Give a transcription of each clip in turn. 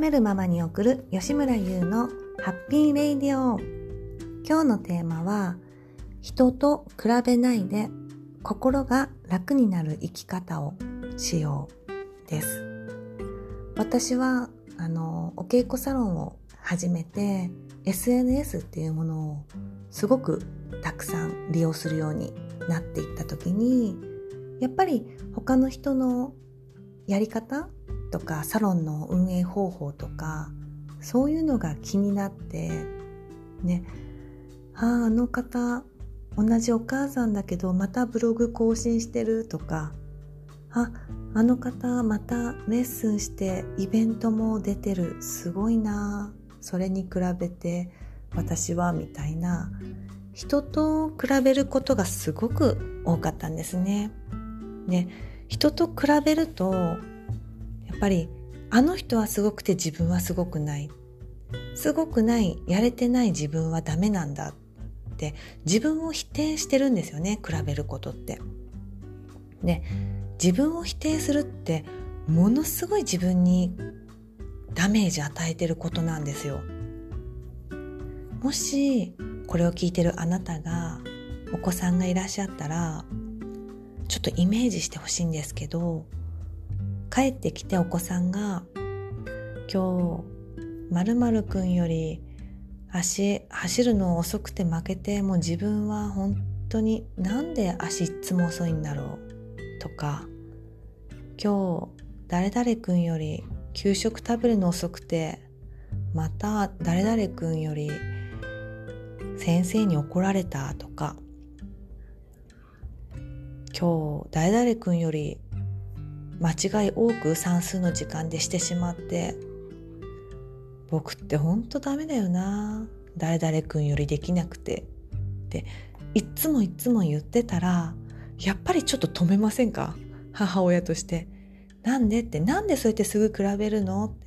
めるままに送る吉村優のハッピーレイディオ。今日のテーマは人と比べないで心が楽になる生き方をしよう。です。私はあのお稽古サロンを始めて SNS っていうものをすごくたくさん利用するようになっていった時にやっぱり他の人のやり方とかサロンの運営方法とかそういうのが気になってねあああの方同じお母さんだけどまたブログ更新してるとかああの方またレッスンしてイベントも出てるすごいなそれに比べて私はみたいな人と比べることがすごく多かったんですね。で人と比べるとぱりあの人はすごくて自分はすごくないすごくないやれてない自分はダメなんだって自分を否定してるんですよね比べることって。で自分を否定するってものすごい自分にダメージ与えてることなんですよ。もしこれを聞いてるあなたがお子さんがいらっしゃったらちょっとイメージしてほしいんですけど帰ってきてお子さんが「今日まるくんより足走るの遅くて負けてもう自分は本当になんで足いつも遅いんだろう」とか「今日誰々くんより給食食べるの遅くてまた誰々くんより先生に怒られた」とか「今日誰々くんより間違い多く算数の時間でしてしまって僕ってほんとダメだよな。誰々君よりできなくて。っていっつもいっつも言ってたらやっぱりちょっと止めませんか？母親として。なんで？って。なんでそうやってすぐ比べるの？って。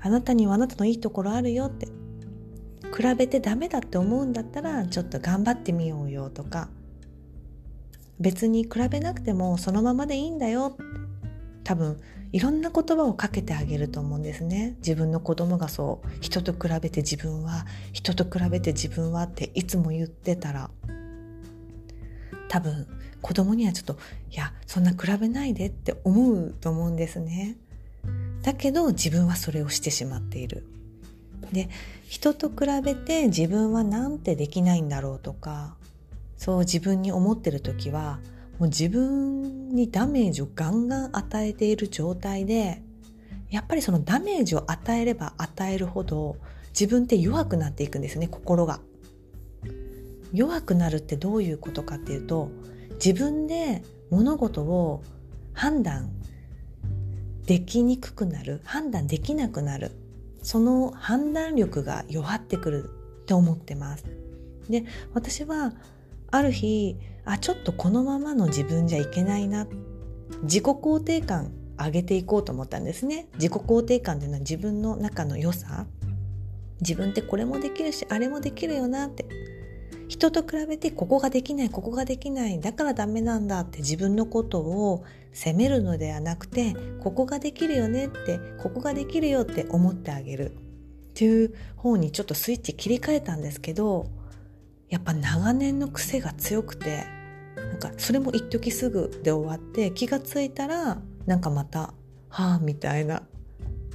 あなたにはあなたのいいところあるよ？って。比べてダメだって思うんだったらちょっと頑張ってみようよとか。別に比べなくてもそのままでいいんだよ。多分いろんな言葉をかけてあげると思うんですね。自分の子供がそう。人と比べて自分は。人と比べて自分はっていつも言ってたら。多分子供にはちょっといやそんな比べないでって思うと思うんですね。だけど自分はそれをしてしまっている。で人と比べて自分はなんてできないんだろうとかそう自分に思ってる時はもう自分にダメージをガンガン与えている状態でやっぱりそのダメージを与えれば与えるほど自分って弱くなっていくんですね心が。弱くなるってどういうことかっていうと自分で物事を判断できにくくなる判断できなくなるその判断力が弱ってくるって思ってます。で私はある日あちょっとこのままの自分じゃいけないな。自己肯定感上げていこうと思ったんですね。自己肯定感っていうのは自分の中の良さ。自分ってこれもできるしあれもできるよなって。人と比べてここができないここができないだからダメなんだって自分のことを責めるのではなくてここができるよねってここができるよって思ってあげる。っていう方にちょっとスイッチ切り替えたんですけどやっぱ長年の癖が強くてなんかそれも一時すぐで終わって気がついたらなんかまた「はあ」みたいな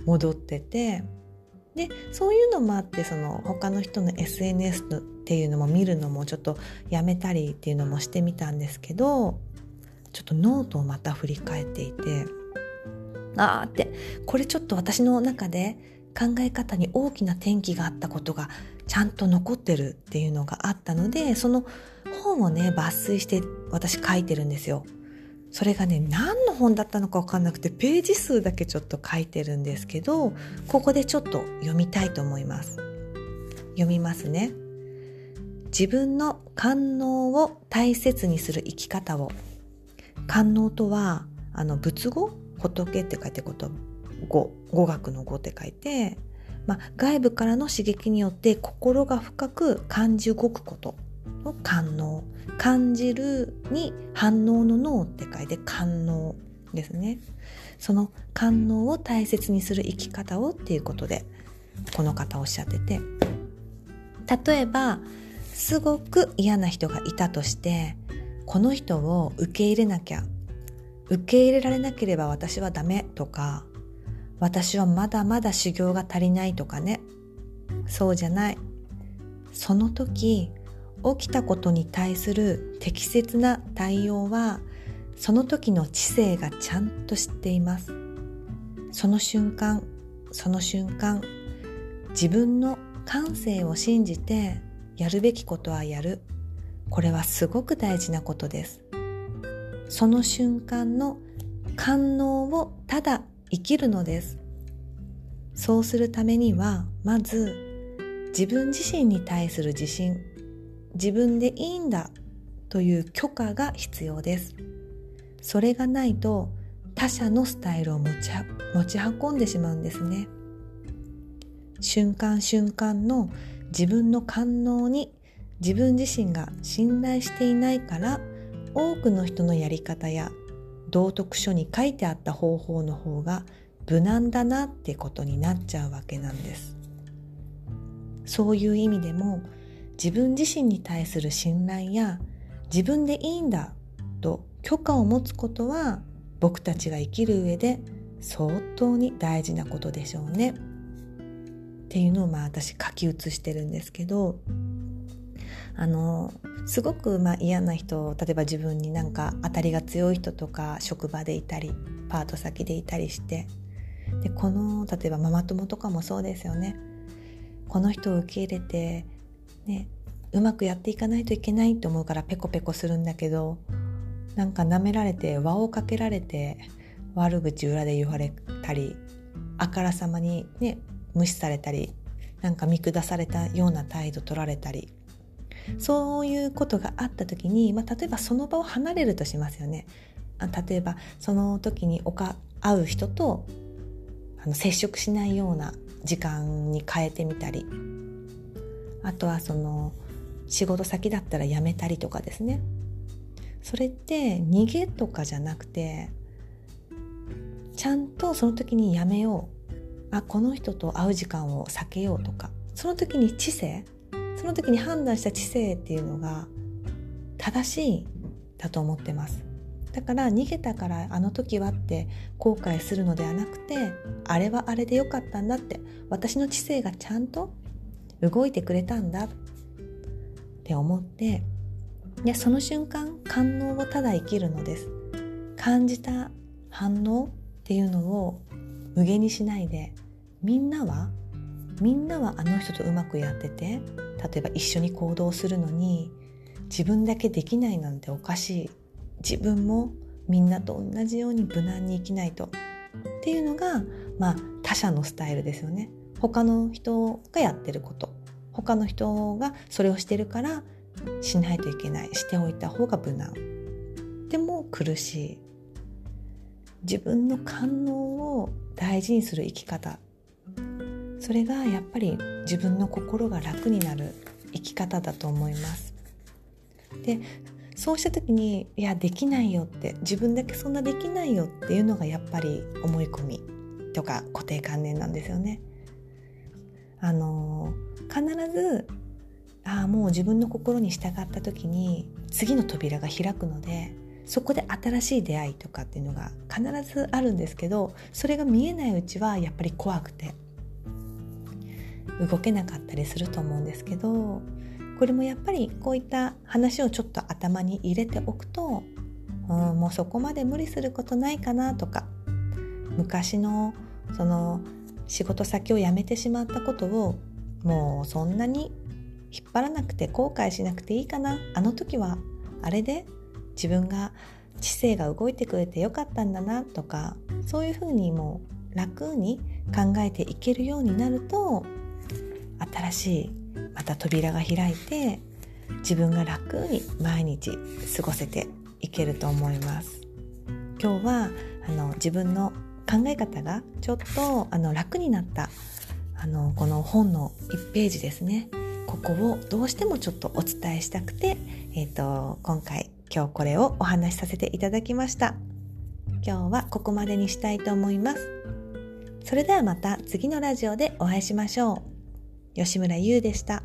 戻っててでそういうのもあってその他の人の SNS っていうのも見るのもちょっとやめたりっていうのもしてみたんですけどちょっとノートをまた振り返っていてあーってこれちょっと私の中で考え方に大きな転機があったことがちゃんと残ってるっていうのがあったのでその本をね抜粋して私書いてるんですよ。それがね何の本だったのか分かんなくてページ数だけちょっと書いてるんですけどここでちょっと読みたいと思います。読みますね。自分の官能を大切にする生き方を官能とはあの仏語？仏って書いてこと語語学の語って書いてまあ、外部からの刺激によって心が深く感じ動くことの感能感じるに反応の脳って書いて感能ですね。その官能を大切にする生き方をっていうことでこの方おっしゃってて。例えばすごく嫌な人がいたとしてこの人を受け入れなきゃ受け入れられなければ私はダメとか私はまだまだ修行が足りないとかね。そうじゃない。その時起きたことに対する適切な対応はその時の知性がちゃんと知っています。その瞬間その瞬間自分の感性を信じてやるべきことはやる。これはすごく大事なことです。その瞬間の感能をただ生きるのです。そうするためにはまず自分自身に対する自信自分でいいんだという許可が必要です。それがないと他者のスタイルを持ち持ち運んでしまうんですね。瞬間瞬間の自分の感能に自分自身が信頼していないから多くの人のやり方や道徳書に書いてあった方法の方が無難だなってことになっちゃうわけなんですそういう意味でも自分自身に対する信頼や自分でいいんだと許可を持つことは僕たちが生きる上で相当に大事なことでしょうね。っていうのをまあ私書き写してるんですけどあのすごくまあ嫌な人例えば自分になんか当たりが強い人とか職場でいたりパート先でいたりしてでこの例えばママ友とかもそうですよね。この人を受け入れてねうまくやっていかないといけないと思うからペコペコするんだけどなんか舐められて輪をかけられて悪口裏で言われたりあからさまにね無視されたりなんか見下されたような態度取られたりそういうことがあった時に、まあ、例えばその場を離れるとしますよね。あ例えばその時におか会う人とあの接触しないような時間に変えてみたり。あとはその仕事先だったら辞めたりとかですね。それって逃げとかじゃなくてちゃんとその時にやめよう。あこの人と会う時間を避けようとか。その時に知性その時に判断した知性っていうのが正しいだと思ってます。だから逃げたからあの時はって後悔するのではなくてあれはあれでよかったんだって私の知性がちゃんと動いてくれたんだって思ってでその瞬間感能をただ生きるのです。感じた反応っていうのを無限にしないでみんなはみんなはあの人とうまくやってて例えば一緒に行動するのに自分だけできないなんておかしい。自分もみんなと同じように無難に生きないと。っていうのが、まあ、他者のスタイルですよね。他の人がやってること。他の人がそれをしてるからしないといけない。しておいた方が無難。でも苦しい。自分の感能を大事にする生き方。それがやっぱり自分の心が楽になる生き方だと思いますでそうした時にいやできないよって自分だけそんなできないよっていうのがやっぱり思い込みとか固定観念なんですよね。あの必ずああもう自分の心に従った時に次の扉が開くのでそこで新しい出会いとかっていうのが必ずあるんですけどそれが見えないうちはやっぱり怖くて動けなかったりすると思うんですけどこれもやっぱりこういった話をちょっと頭に入れておくと、うん、もうそこまで無理することないかなとか昔のその仕事先を辞めてしまったことをもうそんなに引っ張らなくて後悔しなくていいかな。あの時はあれで自分が知性が動いてくれてよかったんだなとかそういうふうにもう楽に考えていけるようになると新しいまた扉が開いて自分が楽に毎日過ごせていけると思います今日はあの自分の考え方がちょっとあの楽になったあのこの本の1ページですねここをどうしてもちょっとお伝えしたくて、えーと、今回今日これをお話しさせていただきました今日はここまでにしたいと思います。それではまた次のラジオでお会いしましょう。吉村優でした。